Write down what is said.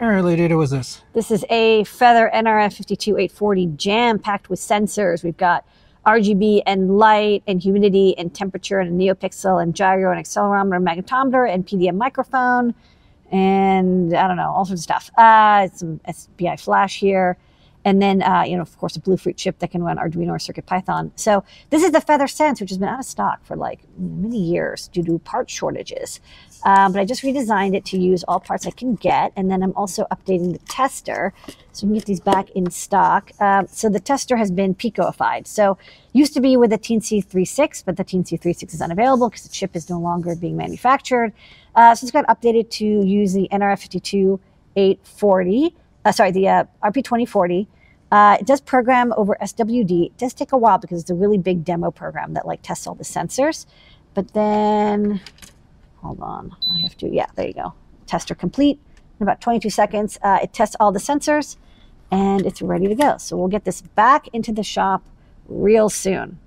Lady Ada, what's this? This is a Feather NRF 52840 jam packed with sensors. We've got RGB and light and humidity and temperature and a NeoPixel and gyro and accelerometer, and magnetometer and PDM microphone and I don't know, all sorts of stuff. Uh, some SPI flash here. And then, uh, you know, of course, a Bluefruit chip that can run Arduino or CircuitPython. So this is the Feather Sense, which has been out of stock for like many years due to part shortages. Um, but I just redesigned it to use all parts I can get. And then I'm also updating the tester so we can get these back in stock. Um, so the tester has been picoified. So used to be with the Teensy 36, but the Teensy 36 is unavailable because the chip is no longer being manufactured. Uh, so it's got updated to use the NRF52 840 uh, sorry, the uh, RP2040. Uh, it does program over SWD. It does take a while because it's a really big demo program that like tests all the sensors. But then, hold on, I have to, yeah, there you go. Tester complete. In about 22 seconds, uh, it tests all the sensors and it's ready to go. So we'll get this back into the shop real soon.